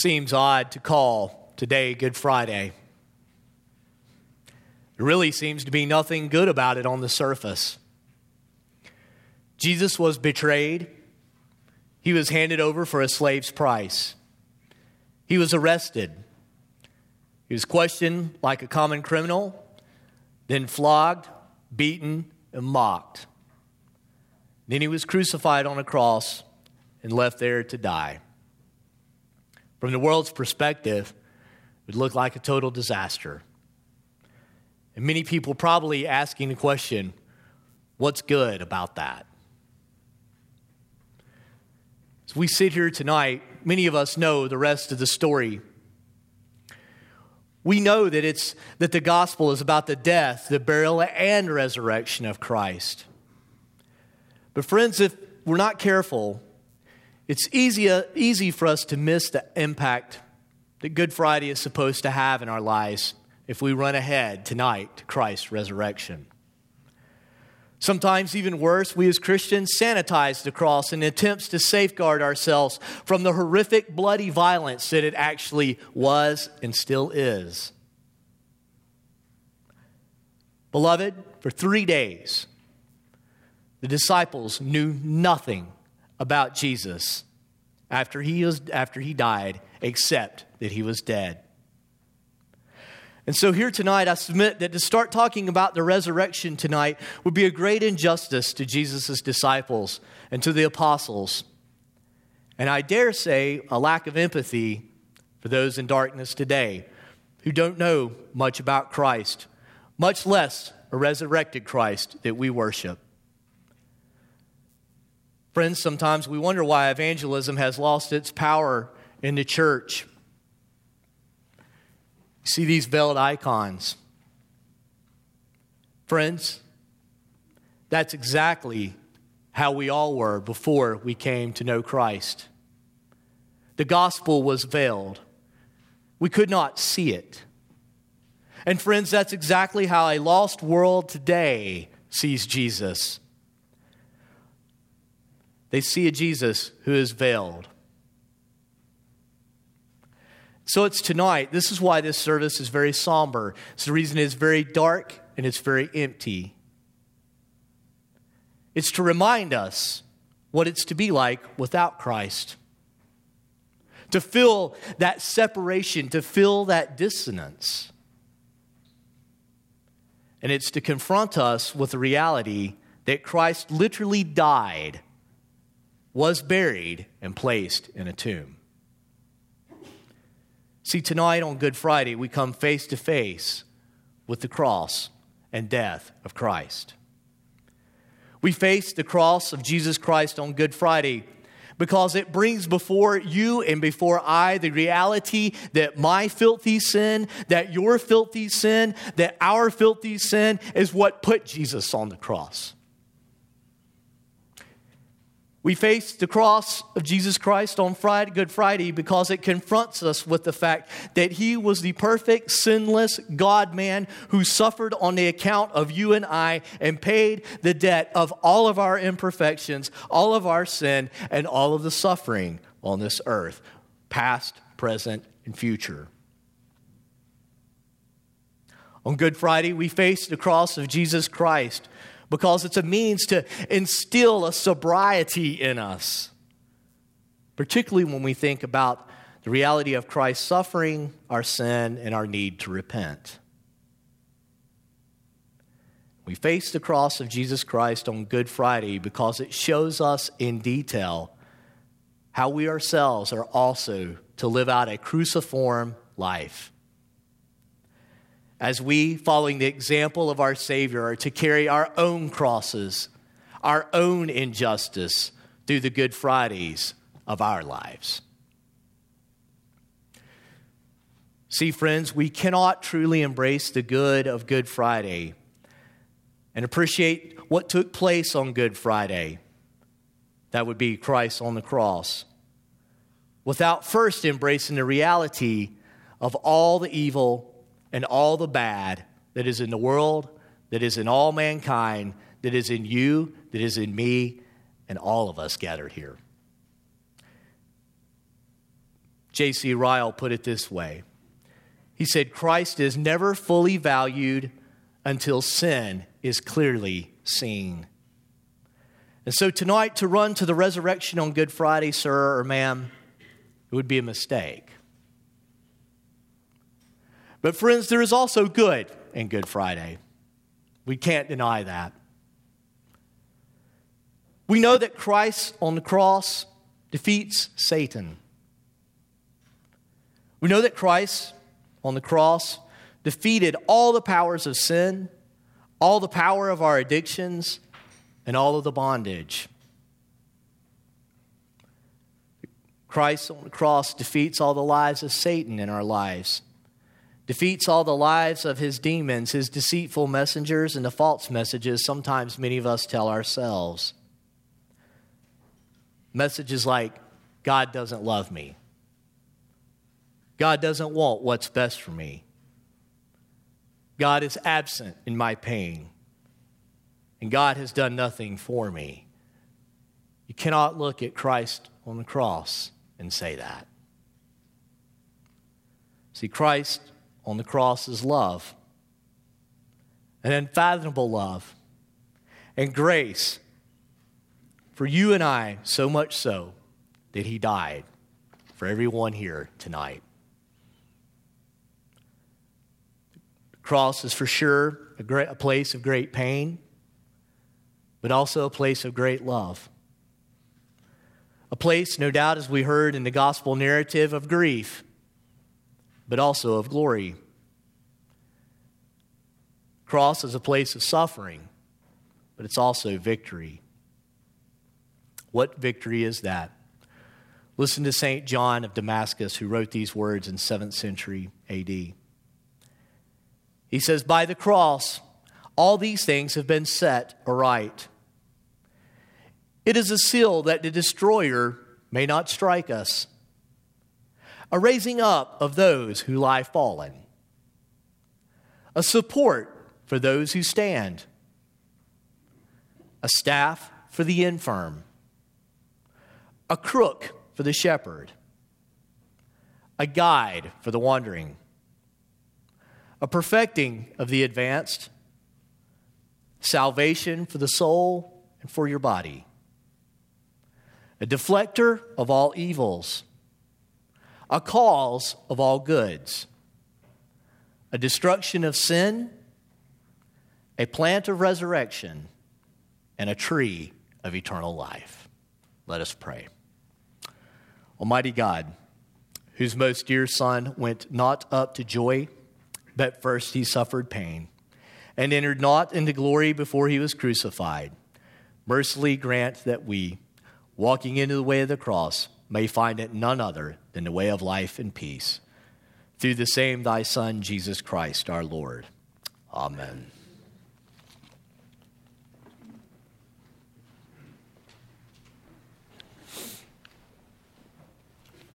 seems odd to call today Good Friday. There really seems to be nothing good about it on the surface. Jesus was betrayed. He was handed over for a slave's price. He was arrested. He was questioned like a common criminal, then flogged, beaten, and mocked. Then he was crucified on a cross and left there to die. From the world's perspective, it would look like a total disaster. And many people probably asking the question, what's good about that? As we sit here tonight, many of us know the rest of the story. We know that it's that the gospel is about the death, the burial, and resurrection of Christ. But friends, if we're not careful, it's easy, easy for us to miss the impact that Good Friday is supposed to have in our lives if we run ahead tonight to Christ's resurrection. Sometimes, even worse, we as Christians sanitize the cross in attempts to safeguard ourselves from the horrific, bloody violence that it actually was and still is. Beloved, for three days, the disciples knew nothing about Jesus after he, was, after he died, except that he was dead. And so, here tonight, I submit that to start talking about the resurrection tonight would be a great injustice to Jesus' disciples and to the apostles. And I dare say, a lack of empathy for those in darkness today who don't know much about Christ, much less a resurrected Christ that we worship. Friends, sometimes we wonder why evangelism has lost its power in the church. See these veiled icons. Friends, that's exactly how we all were before we came to know Christ. The gospel was veiled, we could not see it. And, friends, that's exactly how a lost world today sees Jesus. They see a Jesus who is veiled. So it's tonight. This is why this service is very somber. It's the reason it's very dark and it's very empty. It's to remind us what it's to be like without Christ. To feel that separation, to feel that dissonance. And it's to confront us with the reality that Christ literally died was buried and placed in a tomb. See, tonight on Good Friday, we come face to face with the cross and death of Christ. We face the cross of Jesus Christ on Good Friday because it brings before you and before I the reality that my filthy sin, that your filthy sin, that our filthy sin is what put Jesus on the cross. We face the cross of Jesus Christ on Friday, Good Friday because it confronts us with the fact that He was the perfect, sinless God man who suffered on the account of you and I and paid the debt of all of our imperfections, all of our sin, and all of the suffering on this earth, past, present, and future. On Good Friday, we face the cross of Jesus Christ because it's a means to instill a sobriety in us, particularly when we think about the reality of Christ's suffering, our sin, and our need to repent. We face the cross of Jesus Christ on Good Friday because it shows us in detail how we ourselves are also to live out a cruciform life as we, following the example of our Savior, are to carry our own crosses, our own injustice through the Good Fridays of our lives. See, friends, we cannot truly embrace the good of Good Friday and appreciate what took place on Good Friday. That would be Christ on the cross. Without first embracing the reality of all the evil and all the bad that is in the world, that is in all mankind, that is in you, that is in me, and all of us gathered here. J.C. Ryle put it this way He said, Christ is never fully valued until sin is clearly seen. And so tonight, to run to the resurrection on Good Friday, sir or ma'am, it would be a mistake. But, friends, there is also good in Good Friday. We can't deny that. We know that Christ on the cross defeats Satan. We know that Christ on the cross defeated all the powers of sin, all the power of our addictions, and all of the bondage. Christ on the cross defeats all the lies of Satan in our lives, defeats all the lies of his demons, his deceitful messengers, and the false messages sometimes many of us tell ourselves. Messages like, God doesn't love me. God doesn't want what's best for me. God is absent in my pain. And God has done nothing for me. You cannot look at Christ on the cross and say that. See, Christ on the cross is love, an unfathomable love, and grace for you and I, so much so that he died for everyone here tonight. The cross is for sure a, great, a place of great pain, but also a place of great love. A place, no doubt, as we heard in the gospel narrative, of grief, but also of glory. Cross is a place of suffering, but it's also victory. What victory is that? Listen to St. John of Damascus, who wrote these words in 7th century AD. He says, By the cross, all these things have been set aright. It is a seal that the destroyer may not strike us, a raising up of those who lie fallen, a support for those who stand, a staff for the infirm a crook for the shepherd, a guide for the wandering, a perfecting of the advanced, salvation for the soul and for your body, a deflector of all evils, a cause of all goods, a destruction of sin, a plant of resurrection, and a tree of eternal life. Let us pray. Almighty God, whose most dear Son went not up to joy, but first he suffered pain, and entered not into glory before he was crucified, mercifully grant that we, walking into the way of the cross, may find it none other than the way of life and peace. Through the same thy Son, Jesus Christ our Lord. Amen.